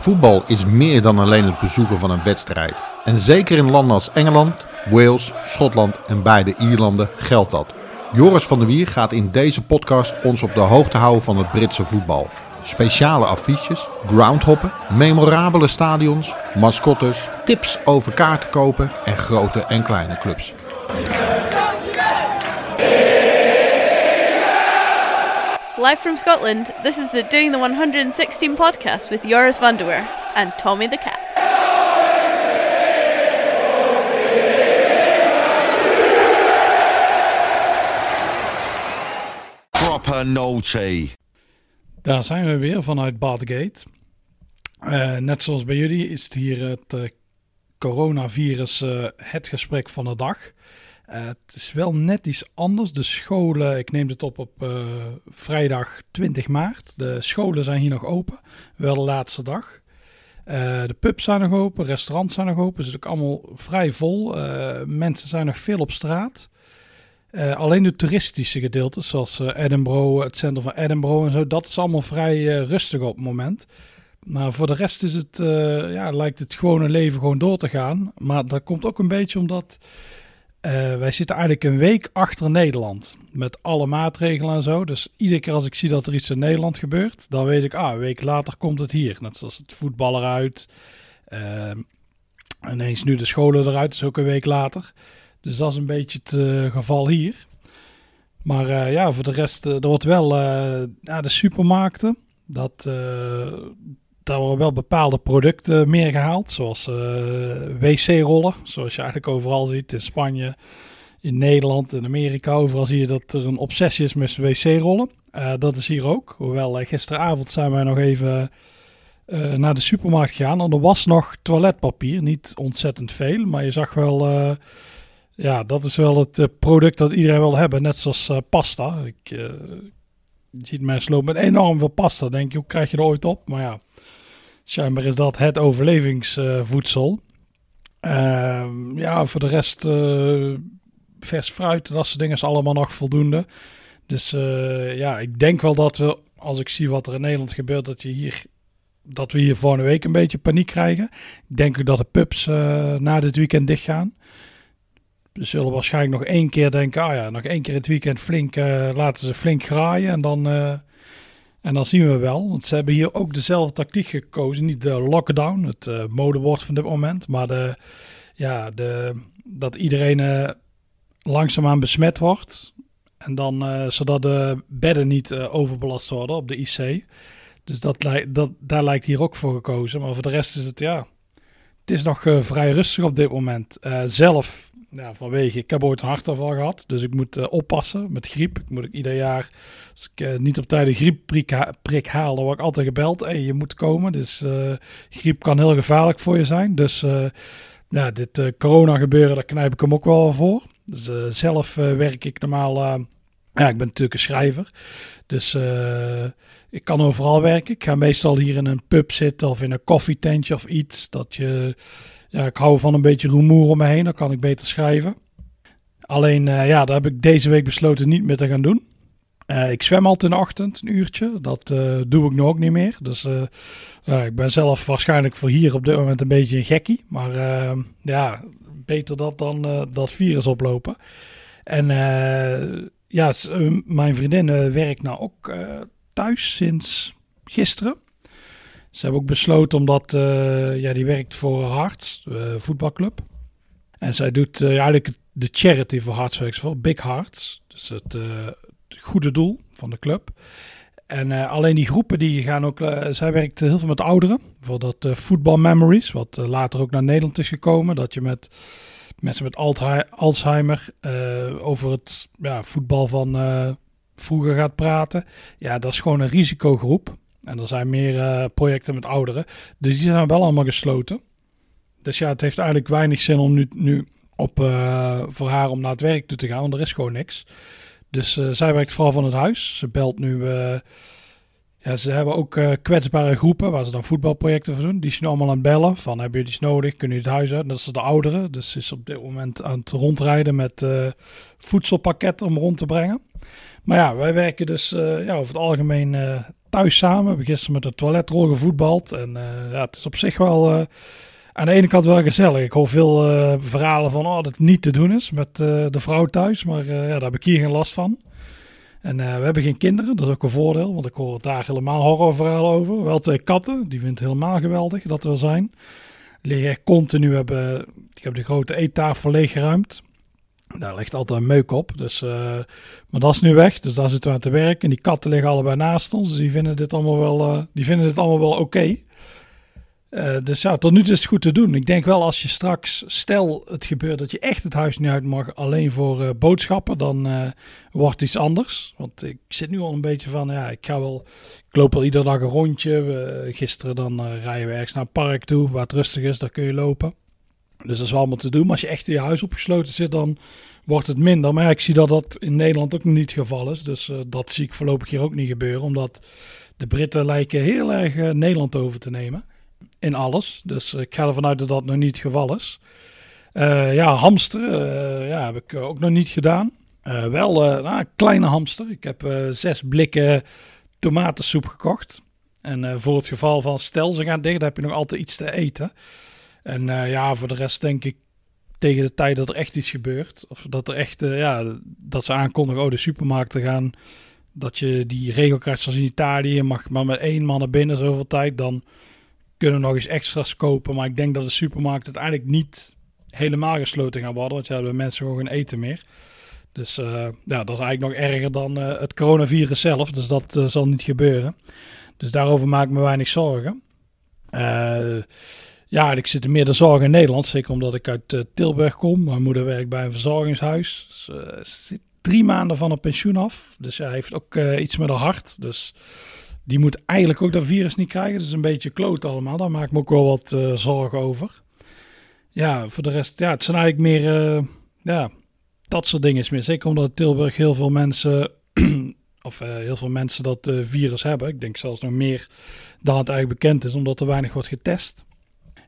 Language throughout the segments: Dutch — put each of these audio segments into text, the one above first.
Voetbal is meer dan alleen het bezoeken van een wedstrijd. En zeker in landen als Engeland, Wales, Schotland en beide Ierlanden geldt dat. Joris van der Wier gaat in deze podcast ons op de hoogte houden van het Britse voetbal. Speciale affiches, groundhoppen, memorabele stadions, mascottes, tips over kaarten kopen en grote en kleine clubs. Live from Scotland, this is the Doing the 116 podcast with Joris van der Weer and Tommy the Cat. Proper naughty. Daar zijn we weer vanuit Badgate. Eh, net zoals bij jullie is het hier het eh, coronavirus eh, het gesprek van de dag. Eh, het is wel net iets anders. De scholen, ik neem dit op op eh, vrijdag 20 maart. De scholen zijn hier nog open, wel de laatste dag. Eh, de pubs zijn nog open, restaurants zijn nog open. Het is ook allemaal vrij vol. Mensen zijn nog veel op straat. Alleen de toeristische gedeeltes, zoals Edinburgh, het centrum van Edinburgh en zo, dat is allemaal vrij rustig op het moment. Maar voor de rest is het, ja, lijkt het gewone leven gewoon door te gaan. Maar dat komt ook een beetje omdat eh, wij zitten eigenlijk een week achter Nederland. Met alle maatregelen en zo. Dus iedere keer als ik zie dat er iets in Nederland gebeurt, dan weet ik, ah, een week later komt het hier. Net zoals het voetbal eruit. Uh, ineens nu de scholen eruit, is ook een week later. Dus dat is een beetje het eh, geval hier. Maar eh, ja, voor de rest, er wordt wel ja, de supermarkten. Dat, daar worden wel bepaalde producten meer gehaald. Zoals eh, wc-rollen. Zoals je eigenlijk overal ziet in Spanje, in Nederland, in Amerika. Overal zie je dat er een obsessie is met wc-rollen. Eh, dat is hier ook. Hoewel eh, gisteravond zijn wij nog even naar de supermarkt gegaan. En er was nog toiletpapier. Niet ontzettend veel, maar je zag wel... ja, dat is wel het product dat iedereen wil hebben. Net zoals pasta. Ik, je ziet mensen lopen met enorm veel pasta. Denk je, hoe krijg je er ooit op? Maar ja, schijnbaar is dat het overlevingsvoedsel. Ehm, ja, voor de rest eh, vers fruit, dat soort dingen is allemaal nog voldoende. Dus eh, ja, ik denk wel dat we, als ik zie wat er in Nederland gebeurt, dat, je hier, dat we hier volgende week een beetje paniek krijgen. Ik denk ook dat de pubs eh, na dit weekend dicht gaan. We zullen waarschijnlijk nog één keer denken, ah ja, nog één keer het weekend flink, laten ze flink graaien en dan, en dan zien we wel. Want ze hebben hier ook dezelfde tactiek gekozen, niet de lockdown, het eh, modewoord van dit moment, maar de, ja, de, dat iedereen eh, langzaamaan besmet wordt. En dan, eh, zodat de bedden niet overbelast worden op de IC. Dus dat, dat, daar lijkt hier ook voor gekozen. Maar voor de rest is het, ja, het is nog vrij rustig op dit moment. Zelf, ja, vanwege, ik heb ooit een hartaanval gehad. Dus ik moet eh, oppassen met griep. Ik moet ook ieder jaar, als ik eh, niet op tijd een griepprik ha- haal, word ik altijd gebeld. Je moet komen. Dus eh, griep kan heel gevaarlijk voor je zijn. Dus dit corona gebeuren, daar knijp ik hem ook wel voor. Dus zelf werk ik normaal, ja, ik ben natuurlijk een schrijver. Dus ik kan overal werken. Ik ga meestal hier in een pub zitten of in een koffietentje of iets. Dat je, ja, ik hou van een beetje rumoer om me heen. Dan kan ik beter schrijven. Alleen, eh, ja, daar heb ik deze week besloten niet meer te gaan doen. Eh, ik zwem altijd in de ochtend, een uurtje. Dat eh, doe ik nu ook niet meer. Dus ik ben zelf waarschijnlijk voor hier op dit moment een beetje een gekkie. Maar ja, beter dat dan dat virus oplopen. En ja, mijn vriendin werkt nou ook thuis sinds gisteren. Ze hebben ook besloten omdat eh, ja, die werkt voor Hearts, eh, voetbalclub. En zij doet eh, eigenlijk de charity voor ze voor, Big Hearts. Dus het, het goede doel van de club. En alleen die groepen die gaan ook. zij werkt heel veel met ouderen. Bijvoorbeeld dat Football Memories, wat later ook naar Nederland is gekomen. Dat je met mensen met Alzhei- Alzheimer over het ja, voetbal van vroeger gaat praten. Ja, dat is gewoon een risicogroep. En er zijn meer eh, projecten met ouderen. Dus die zijn wel allemaal gesloten. Dus ja, het heeft eigenlijk weinig zin om nu, nu op, eh, voor haar om naar het werk toe te gaan, want er is gewoon niks. Dus eh, zij werkt vooral van het huis. Ze belt nu. ja, ze hebben ook kwetsbare groepen waar ze dan voetbalprojecten voor doen. Die zijn allemaal aan het bellen. Van hebben jullie iets nodig? Kunnen jullie het huis uit? Dat is de ouderen. Dus ze is op dit moment aan het rondrijden met voedselpakketten om rond te brengen. Maar ja, wij werken dus ja, over het algemeen thuis samen. We hebben gisteren met de toiletrol gevoetbald. En uh, ja, het is op zich wel uh, aan de ene kant wel gezellig. Ik hoor veel uh, verhalen van oh, dat het niet te doen is met de vrouw thuis. Maar ja, daar heb ik hier geen last van. En we hebben geen kinderen, dat is ook een voordeel. Want ik hoor daar helemaal horrorverhalen over. Wel twee katten, die vindt het helemaal geweldig dat we er zijn. Liggen echt continu, hebben, ik heb de grote eettafel leeggeruimd. Daar ligt altijd een meuk op. Dus, uh, maar dat is nu weg. Dus daar zitten we aan te werken. En die katten liggen allebei naast ons. Dus die vinden dit allemaal wel, uh, die vinden dit allemaal wel oké. Uh, dus ja, tot nu toe is het goed te doen. Ik denk wel als je straks, stel het gebeurt dat je echt het huis niet uit mag, alleen voor boodschappen, dan wordt het iets anders. Want ik zit nu al een beetje van, ja, ik ga wel, ik loop al iedere dag een rondje. gisteren dan rijden we ergens naar een park toe, waar het rustig is, daar kun je lopen. Dus dat is wel allemaal te doen. Maar als je echt in je huis opgesloten zit, dan wordt het minder. Maar ik zie dat dat in Nederland ook nog niet het geval is. Dus uh, dat zie ik voorlopig hier ook niet gebeuren. Omdat de Britten lijken heel erg uh, Nederland over te nemen. In alles. Dus uh, ik ga ervan uit dat dat nog niet het geval is. ja, hamster ja, heb ik ook nog niet gedaan. wel nou, kleine hamster. Ik heb zes blikken tomatensoep gekocht. En voor het geval van stel ze gaan dicht, dan heb je nog altijd iets te eten. En uh, ja, voor de rest denk ik tegen de tijd dat er echt iets gebeurt, of dat er echt, uh, ja, dat ze aankondigen, oh, de supermarkten gaan, dat je die regel krijgt zoals in Italië, je mag maar met één man naar binnen zoveel tijd, dan kunnen we nog eens extra's kopen. Maar ik denk dat de supermarkten uiteindelijk niet helemaal gesloten gaan worden, want ja, hebben mensen gewoon geen eten meer. Dus uh, ja, dat is eigenlijk nog erger dan het coronavirus zelf. Dus dat zal niet gebeuren. Dus daarover maak ik me weinig zorgen. Ja, ik zit meer de zorg in Nederland. Zeker omdat ik uit uh, Tilburg kom. Mijn moeder werkt bij een verzorgingshuis. Ze uh, zit drie maanden van een pensioen af. Dus hij heeft ook uh, iets met haar hart. Dus die moet eigenlijk ook dat virus niet krijgen. Dus een beetje kloot allemaal. Daar maak ik me ook wel wat zorgen over. Ja, voor de rest, ja, het zijn eigenlijk meer, ja, dat soort dingen is meer. Zeker omdat Tilburg heel veel mensen, of heel veel mensen dat virus hebben. Ik denk zelfs nog meer dan het eigenlijk bekend is, omdat er weinig wordt getest.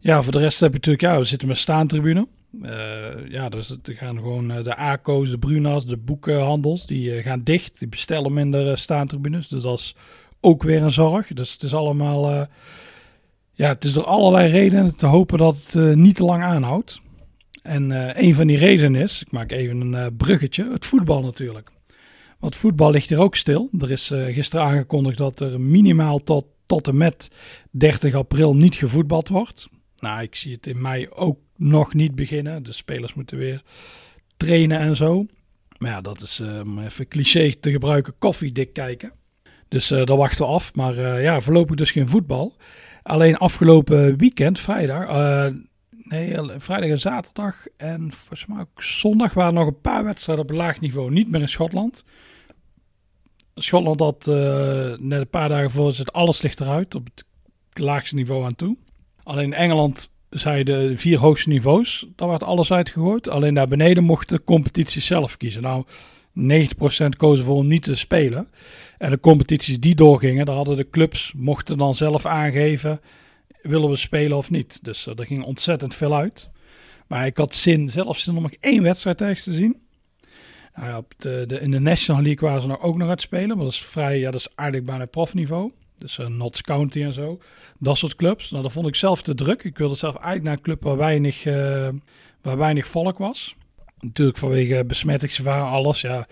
Ja, voor de rest heb je natuurlijk, ja, we zitten met staantribune. Uh, ja, dus er gaan gewoon uh, de ACO's, de Brunas, de boekenhandels, die uh, gaan dicht. Die bestellen minder staantribunes. Dus dat is ook weer een zorg. Dus het is allemaal, ja, het is door allerlei redenen te hopen dat het niet te lang aanhoudt. En een van die redenen is, ik maak even een bruggetje, het voetbal natuurlijk. Want voetbal ligt hier ook stil. Er is gisteren aangekondigd dat er minimaal tot, tot en met 30 april niet gevoetbald wordt. Nou, ik zie het in mei ook nog niet beginnen. De spelers moeten weer trainen en zo. Maar ja, dat is uh, om even cliché te gebruiken, koffiedik kijken. Dus uh, wachten we af. Maar uh, ja, voorlopig dus geen voetbal. Alleen afgelopen weekend, vrijdag, nee, vrijdag en zaterdag en volgens mij ook zondag waren nog een paar wedstrijden op laag niveau. Niet meer in Schotland. Schotland had net een paar dagen voor zit alles ligt eruit op het laagste niveau aan toe. Alleen in Engeland zijn de vier hoogste niveaus, daar werd alles uitgegooid. Alleen daar beneden mocht de competitie zelf kiezen. Nou, 90% kozen voor om niet te spelen. En de competities die doorgingen, daar hadden de clubs, mochten dan zelf aangeven, willen we spelen of niet. Dus uh, er ging ontzettend veel uit. Maar ik had zin, zelfs zin om nog één wedstrijd ergens te zien. Nou ja, de, de, in de National League waren ze nog ook nog aan het spelen. Maar dat is vrij, ja, dat is eigenlijk bijna profniveau. Dus uh, Notts County en zo. Dat soort clubs. Nou, dat vond ik zelf te druk. Ik wilde zelf eigenlijk naar een club waar weinig, uh, waar weinig volk was. Natuurlijk vanwege besmettingsgevaar alles. Ja,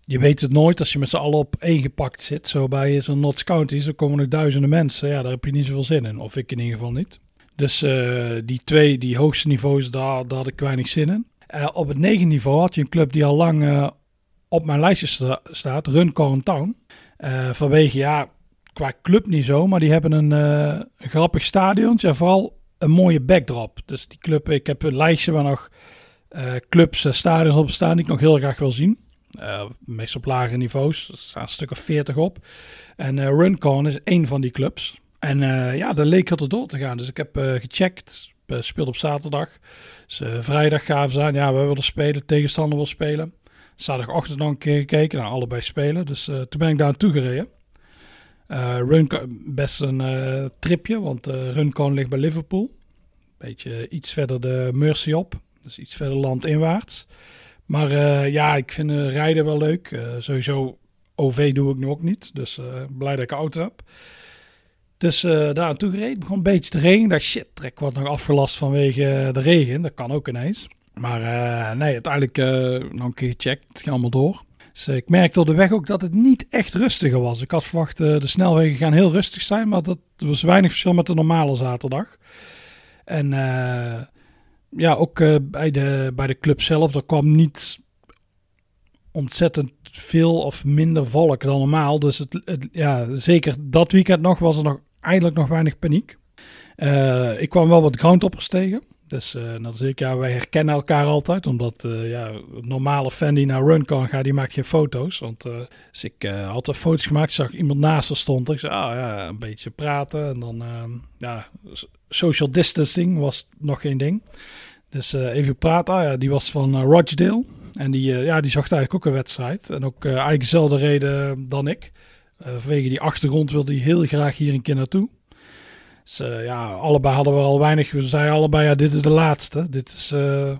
je weet het nooit als je met z'n allen op één gepakt zit. Zo bij zo'n Notts County, zo komen er duizenden mensen. Ja, daar heb je niet zoveel zin in. Of ik in ieder geval niet. Dus uh, die twee, die hoogste niveaus, daar, daar had ik weinig zin in. Op het negen niveau had je een club die al lang op mijn lijstje sta staat, Run Town. vanwege, ja, qua club niet zo, maar die hebben een, uh, een grappig stadion. Ja, vooral een mooie backdrop. Dus die club, ik heb een lijstje waar nog uh, clubs en stadions op staan die ik nog heel graag wil zien. Uh, meestal op lagere niveaus. Er staan een stuk of 40 op. En Runcon is één van die clubs. En ja, daar leek het er door te gaan. Dus ik heb gecheckt. Speelde op zaterdag. Dus vrijdag gaven ze aan. Ja, we willen spelen. Tegenstander wil spelen. Zaterdagochtend nog een keer gekeken. naar allebei spelen. Dus toen ben ik daar naartoe gereden. Uh, Run, best een uh, tripje, want uh, Runcorn ligt bij Liverpool. Beetje iets verder de Mersey op, dus iets verder landinwaarts. Maar ja, ik vind rijden wel leuk. sowieso OV doe ik nu ook niet. Dus eh, blij dat ik een auto heb. Dus eh daar naartoe gereden. Begon een beetje te regenen. Dacht, shit, trek wordt nog afgelast vanwege de regen. Dat kan ook ineens. Maar eh, nee, uiteindelijk eh, nog een keer gecheckt. Het ging allemaal door. Dus ik merkte op de weg ook dat het niet echt rustiger was. Ik had verwacht, eh, de snelwegen gaan heel rustig zijn. Maar dat was weinig verschil met de normale zaterdag. En eh, ja, ook eh, bij, de, bij de club zelf, er kwam niet ontzettend veel of minder volk dan normaal. Dus het, ja, zeker dat weekend nog was er nog eigenlijk nog weinig paniek. Ik kwam wel wat groundtoppers tegen. Dus eh dat is ik, ja, wij herkennen elkaar altijd. Omdat eh, ja, een normale fan die naar run kan gaan, die maakt geen foto's. Want eh, dus ik eh, had er foto's gemaakt, zag iemand naast me stond. Ik zei, ah ja, een beetje praten. En dan, eh, ja, social distancing was nog geen ding. Dus even praten. Ah ja, die was van Rochdale. En die, ja, die zocht eigenlijk ook een wedstrijd. En ook eigenlijk dezelfde reden dan ik. Vanwege die achtergrond wilde hij heel graag hier een keer naartoe. Dus eh, ja, allebei hadden we al weinig. We zeiden allebei, ja, dit is de laatste. Dit, is, eh,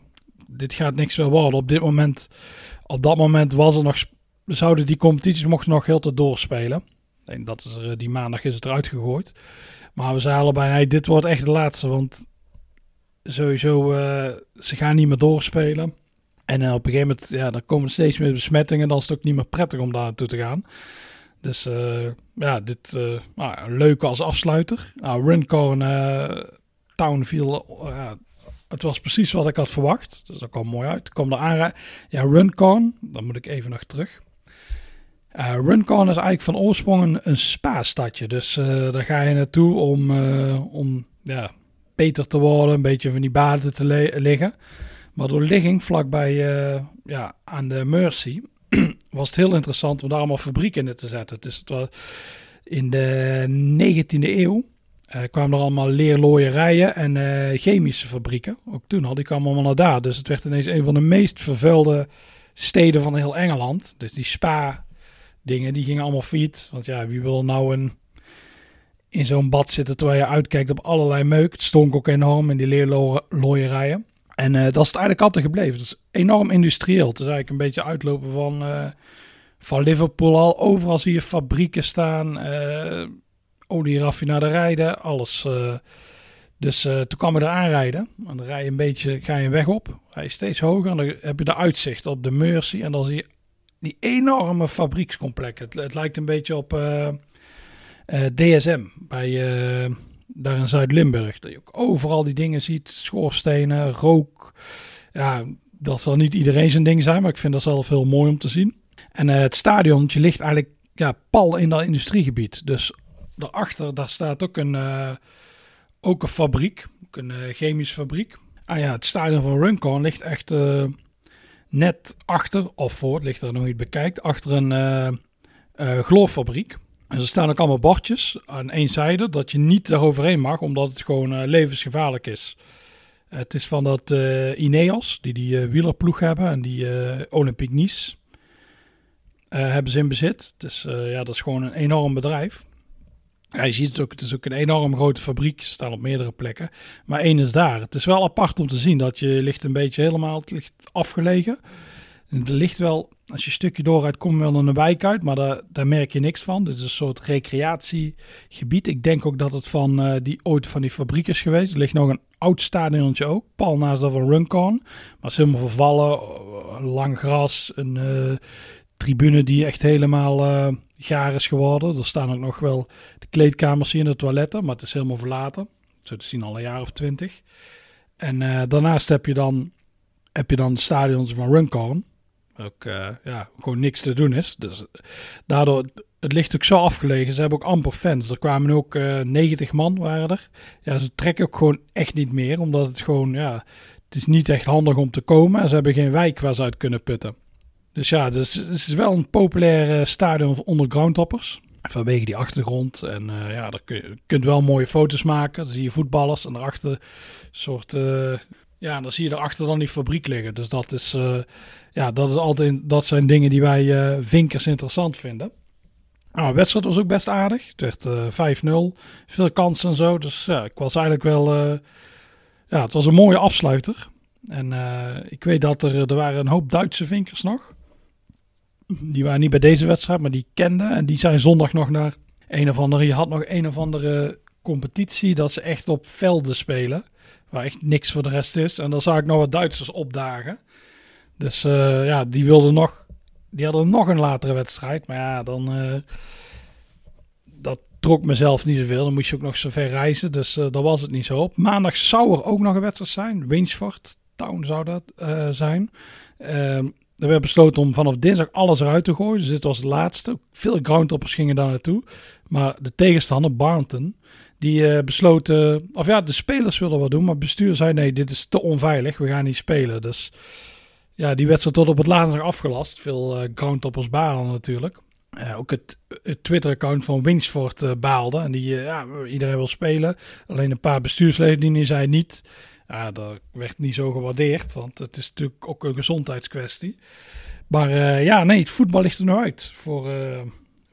dit gaat niks meer worden. Op dit moment, op dat moment was er nog, zouden die competities mochten nog heel te doorspelen. En dat is er, die maandag is het eruit gegooid. Maar we zeiden allebei, dit wordt echt de laatste. Want sowieso, eh, ze gaan niet meer doorspelen. En eh, op een gegeven moment, ja, dan komen er steeds meer besmettingen. Dan is het ook niet meer prettig om daar naartoe te gaan. Dus eh, ja, dit uh, nou, leuke als afsluiter. Nou, Runcorn uh, Town viel. Het was precies wat ik had verwacht. Dus dat kwam mooi uit. Ik kwam er aan. Ja, Runcorn. Dan moet ik even nog terug. Runcorn is eigenlijk van oorsprong een, een spa-stadje. Dus daar ga je naartoe om, om ja, beter te worden. Een beetje van die baden te liggen. Maar door ligging vlakbij ja, aan de Mercy was het heel interessant om daar allemaal fabrieken in te zetten. Dus het was in de 19e eeuw uh, kwamen er allemaal leerlooierijen en uh, chemische fabrieken. Ook toen had ik allemaal naar daar. Dus het werd ineens een van de meest vervuilde steden van heel Engeland. Dus die spa dingen, die gingen allemaal failliet. Want ja, wie wil nou een, in zo'n bad zitten terwijl je uitkijkt op allerlei meuk. Het stonk ook enorm in die leerlooierijen. En uh, dat is het eigenlijk altijd gebleven. Het is enorm industrieel. Het is eigenlijk een beetje uitlopen van, uh, van Liverpool al. Overal zie je fabrieken staan, uh, olieraffinaderijen, alles. eh. dus toen kwam ik er aanrijden. En dan rij je een beetje, ga je een weg op. Rij je steeds hoger en dan heb je de uitzicht op de Mercy. En dan zie je die enorme fabriekscomplex. Het, het lijkt een beetje op DSM bij daar in Zuid-Limburg. Dat je ook overal die dingen ziet, schoorstenen, rook. Ja, dat zal niet iedereen zijn ding zijn, maar ik vind dat zelf heel mooi om te zien. En het stadion ligt eigenlijk ja, pal in dat industriegebied. Dus daarachter, daar staat ook een, ook een fabriek, ook een chemische fabriek. Ah ja, het stadion van Runcorn ligt echt net achter, of voor, het ligt er nog niet bekijkt, achter een uh, uh, gloorfabriek. En er staan ook allemaal bordjes aan één zijde dat je niet eroverheen mag, omdat het gewoon uh, levensgevaarlijk is. Het is van dat Ineos, die die wielerploeg hebben en die Olympique Nice hebben ze in bezit. Dus ja, dat is gewoon een enorm bedrijf. Ja, je ziet het ook, het is ook een enorm grote fabriek. Ze staan op meerdere plekken. Maar één is daar. Het is wel apart om te zien dat je ligt een beetje helemaal ligt afgelegen. En er ligt wel, als je een stukje dooruit, kom je wel een wijk uit, maar daar, daar merk je niks van. Dit is een soort recreatiegebied. Ik denk ook dat het van uh, die ooit van die fabriek is geweest. Er ligt nog een oud stadiontje ook, pal naast dat van Runcorn. Maar het is helemaal vervallen, lang gras, een uh, tribune die echt helemaal gaar is geworden. Er staan ook nog wel de kleedkamers hier in de toiletten, maar het is helemaal verlaten. Zo te zien al een jaar of twintig. En daarnaast heb je dan, heb je dan stadions van Runcorn. Ook uh, ja, gewoon niks te doen is. Dus daardoor, het ligt ook zo afgelegen. Ze hebben ook amper fans. Er kwamen ook uh, 90 man waren er. Ja, ze trekken ook gewoon echt niet meer, omdat het gewoon, ja, het is niet echt handig om te komen. En ze hebben geen wijk waar ze uit kunnen putten. Dus ja, dus, het is wel een populair stadion onder groundtoppers. Vanwege die achtergrond. En ja, daar kun je kunt wel mooie foto's maken. Dan zie je voetballers en daarachter een soort... Uh, ja, dan zie je daarachter dan die fabriek liggen. Dus dat is... Uh, ja, dat is altijd... Dat zijn dingen die wij vinkers interessant vinden. Nou, de wedstrijd was ook best aardig. Het werd 5-0. Veel kansen en zo. Dus ja, ik was eigenlijk wel... ja, het was een mooie afsluiter. En ik weet dat er... Er waren een hoop Duitse vinkers nog. die waren niet bij deze wedstrijd, maar die kenden. En die zijn zondag nog naar een of andere. Je had nog een of andere competitie dat ze echt op velden spelen. Waar echt niks voor de rest is. En dan zag ik nog wat Duitsers opdagen. Dus uh, ja, die wilden nog. Die hadden nog een latere wedstrijd. Maar ja, dan. Uh, dat trok mezelf niet zoveel. Dan moest je ook nog zo ver reizen. Dus uh, daar was het niet zo op. Maandag zou er ook nog een wedstrijd zijn. Winchford Town zou dat zijn. Ehm, er werd besloten om vanaf dinsdag alles eruit te gooien. Dus dit was het laatste. Veel groundtoppers gingen daar naartoe. Maar de tegenstander, Barnton, die uh, besloten... Of ja, de spelers wilden wat doen. Maar het bestuur zei nee, dit is te onveilig. We gaan niet spelen. Dus ja, die wedstrijd tot op het laatste nog afgelast. Veel uh, groundtoppers balen natuurlijk. Uh, ook het, Twitter-account van Wingsford baalde. En die, ja, iedereen wil spelen. Alleen een paar bestuursleden die zei niet. Ja, dat werd niet zo gewaardeerd, want het is natuurlijk ook een gezondheidskwestie. Maar ja, nee, het voetbal ligt er nou uit voor,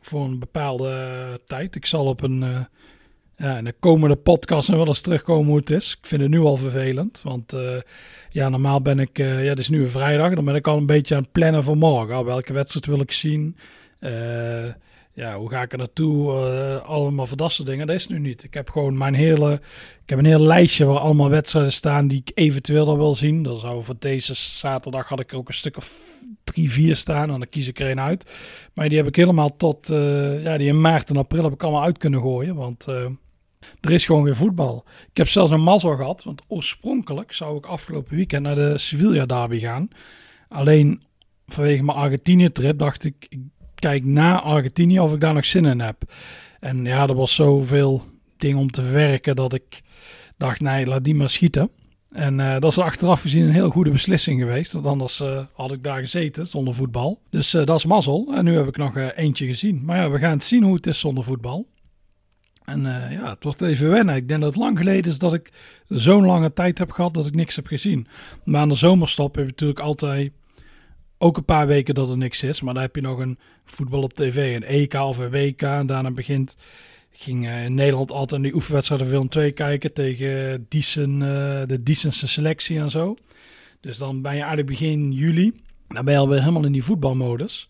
voor een bepaalde tijd. Ik zal op een, ja, in de komende podcast nog wel eens terugkomen hoe het is. Ik vind het nu al vervelend, want ja, normaal ben ik, ja, het is nu een vrijdag, dan ben ik al een beetje aan het plannen voor morgen. welke wedstrijd wil ik zien? ja, hoe ga ik er naartoe? Allemaal soort dingen. Dat is nu niet. Ik heb gewoon mijn hele. Ik heb een heel lijstje waar allemaal wedstrijden staan die ik eventueel dan wil zien. Dan zou voor deze zaterdag had ik ook een stuk of drie, vier staan. En dan kies ik er een uit. Maar die heb ik helemaal tot. Ja, die in maart en april heb ik allemaal uit kunnen gooien. Want. Er is gewoon weer voetbal. Ik heb zelfs een mazzel gehad, want oorspronkelijk zou ik afgelopen weekend naar de Sevilla derby gaan. Alleen vanwege mijn Argentinië-trip dacht ik, ik kijk na Argentinië of ik daar nog zin in heb. En ja, er was zoveel dingen om te verwerken dat ik dacht, nee, laat die maar schieten. En uh, dat is achteraf gezien een heel goede beslissing geweest. Want anders uh, had ik daar gezeten zonder voetbal. Dus uh, dat is mazzel. En nu heb ik nog eentje gezien. Maar ja, we gaan het zien hoe het is zonder voetbal. En ja, het wordt even wennen. Ik denk dat het lang geleden is dat ik zo'n lange tijd heb gehad dat ik niks heb gezien. Maar aan de zomerstop heb je natuurlijk altijd ook een paar weken dat er niks is. Maar dan heb je nog een voetbal op tv, een EK of een WK. En daarna begint, ging uh, in Nederland altijd die oefenwedstrijden film 2 kijken tegen Diesen, uh, de Diesense selectie en zo. Dus dan ben je eigenlijk begin juli. Dan ben je alweer helemaal in die voetbalmodus.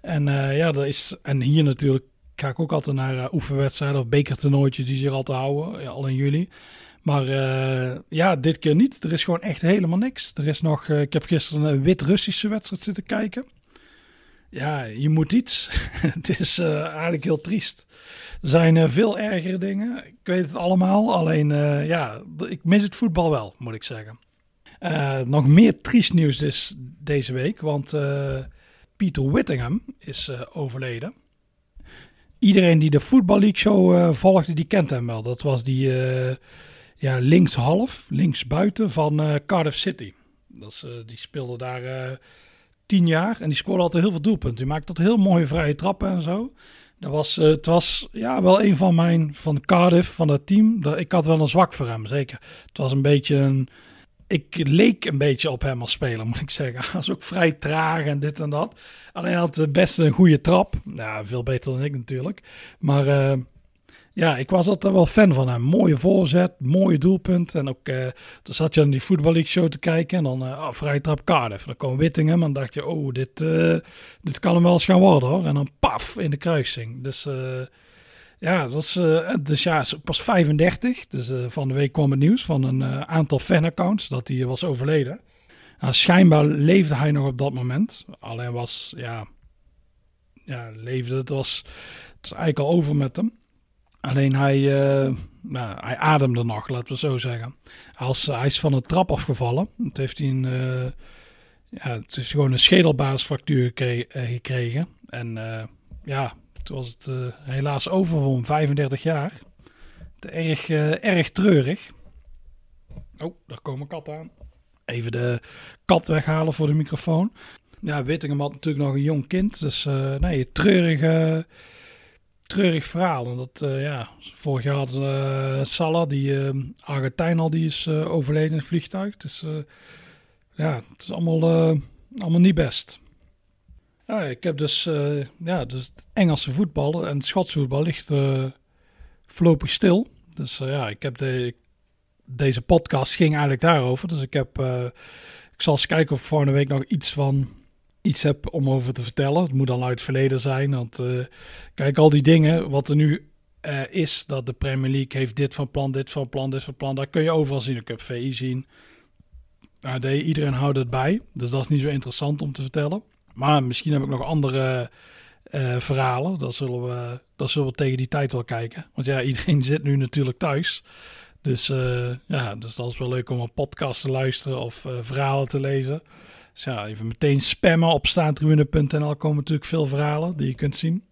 En ja, dat is. En hier natuurlijk ga ik ook altijd naar oefenwedstrijden of bekertoernooitjes die zich altijd houden, ja, al in juli. Maar uh, ja, dit keer niet. Er is gewoon echt helemaal niks. Er is nog, uh, ik heb gisteren een wit-Russische wedstrijd zitten kijken. Ja, je moet iets. het is eigenlijk heel triest. Er zijn veel ergere dingen. Ik weet het allemaal. Alleen, ja, ik mis het voetbal wel, moet ik zeggen. nog meer triest nieuws is deze week. Want Peter Whittingham is overleden. Iedereen die de Football League Show volgde, die kent hem wel. Dat was die ja, linkshalf, linksbuiten van uh, Cardiff City. Dat is, die speelde daar tien jaar en die scoorde altijd heel veel doelpunten. Die maakte tot heel mooie vrije trappen en zo. Dat was, het was ja, wel een van mijn, van Cardiff, van dat team. Ik had wel een zwak voor hem, zeker. Het was een beetje een, ik leek een beetje op hem als speler, moet ik zeggen. Hij was ook vrij traag en dit en dat. Alleen had best een goede trap. Ja, veel beter dan ik natuurlijk. Maar ja, ik was altijd wel fan van hem. Mooie voorzet, mooie doelpunt. En ook, uh, toen zat je aan die Football League show te kijken. En dan uh, oh, trap Cardiff. Dan kwam Wittingham. En dacht je, oh, dit, dit kan hem wel eens gaan worden hoor. En dan paf, in de kruising. Dus ja, dat is, dus ja, pas 35. Dus van de week kwam het nieuws van een aantal fanaccounts dat hij was overleden. Nou, schijnbaar leefde hij nog op dat moment. Alleen was, ja, ja leefde, het was, het is eigenlijk al over met hem. Alleen hij, nou, hij ademde nog, laten we zo zeggen. Als, hij is van de trap afgevallen. Het heeft hij een, ja, het is gewoon een schedelbasisfractuur eh, gekregen. En ja, toen was het helaas over voor 35 jaar. Erg, erg treurig. Oh, daar komen kat aan. Even de kat weghalen voor de microfoon. Ja, Wittingham had natuurlijk nog een jong kind. Dus nee, treurige treurig verhaal. Dat, ja, vorig jaar had die Argentijn al, die is overleden in het vliegtuig. Is, ja, het is allemaal, allemaal niet best. Ja, ik heb dus, ja, dus het Engelse voetbal en het Schotse voetbal ligt voorlopig stil. Dus ja, ik heb de, deze podcast ging eigenlijk daarover. Dus ik heb, ik zal eens kijken of ik volgende week nog iets van iets heb om over te vertellen. Het moet dan uit het verleden zijn. Want eh, kijk, al die dingen, wat er nu uh, is, dat de Premier League heeft dit van plan, dit van plan, dit van plan. Daar kun je overal zien. Ik heb VI zien. AD, iedereen houdt het bij. Dus dat is niet zo interessant om te vertellen. Maar misschien heb ik nog andere uh, verhalen. Dat zullen, we, dat zullen we tegen die tijd wel kijken. Want ja, iedereen zit nu natuurlijk thuis. Dus, uh, ja, dus dat is wel leuk om een podcast te luisteren of uh, verhalen te lezen. Dus ja, even meteen spammen op staantribune.nl komen natuurlijk veel verhalen die je kunt zien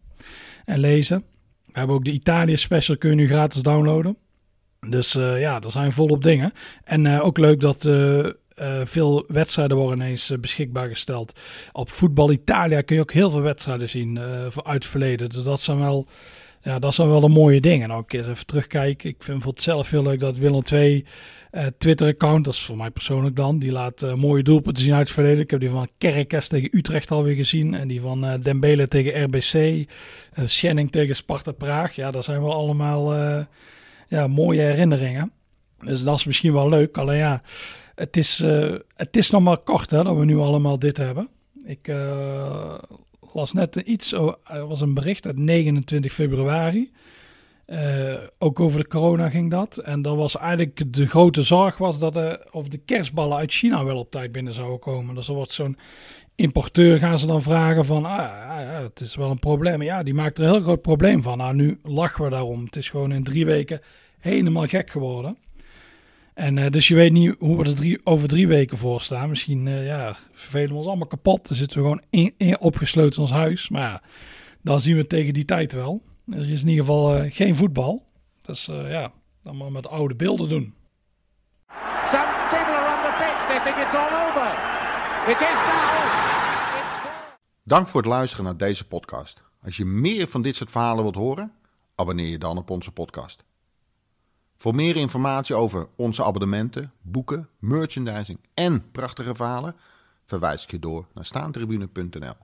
en lezen. We hebben ook de Italië special, kun je nu gratis downloaden. Dus ja, er zijn volop dingen. En ook leuk dat uh, veel wedstrijden worden ineens uh, beschikbaar gesteld. Op Voetbal Italia kun je ook heel veel wedstrijden zien uh, uit verleden. Dus dat zijn wel, ja, dat zijn wel de mooie dingen. En ook eens even terugkijken. Ik vind het zelf heel leuk dat Willem 2 Twitter-account, dat is voor mij persoonlijk dan, die laat mooie doelpunten zien uit het verleden. Ik heb die van Kerkers tegen Utrecht alweer gezien. En die van Dembele tegen RBC. Schenning tegen Sparta Praag. Ja, dat zijn wel allemaal ja, mooie herinneringen. Dus dat is misschien wel leuk. Alleen ja het is, uh, het is nog maar kort hè, dat we nu allemaal dit hebben. Ik uh, las net iets, er was een bericht uit 29 februari. Uh, ook over de corona ging dat. En dat was eigenlijk de grote zorg was dat de, of de kerstballen uit China wel op tijd binnen zouden komen. Dus er wordt zo'n importeur gaan ze dan vragen van, ah, ja, het is wel een probleem. Ja, die maakt er een heel groot probleem van. Nou, nu lachen we daarom. Het is gewoon in drie weken helemaal gek geworden. En uh, dus je weet niet hoe we er drie, over drie weken voor staan. Misschien uh, ja, vervelen we ons allemaal kapot. Dan zitten we gewoon in, in, opgesloten in ons huis. Maar ja, dan zien we tegen die tijd wel. Er is in ieder geval uh, geen voetbal. Dus ja, dan maar met oude beelden doen. Some people are on the pitch. They think it's all over. It is now. Dank voor het luisteren naar deze podcast. Als je meer van dit soort verhalen wilt horen, abonneer je dan op onze podcast. Voor meer informatie over onze abonnementen, boeken, merchandising en prachtige verhalen verwijs ik je door naar staantribune.nl.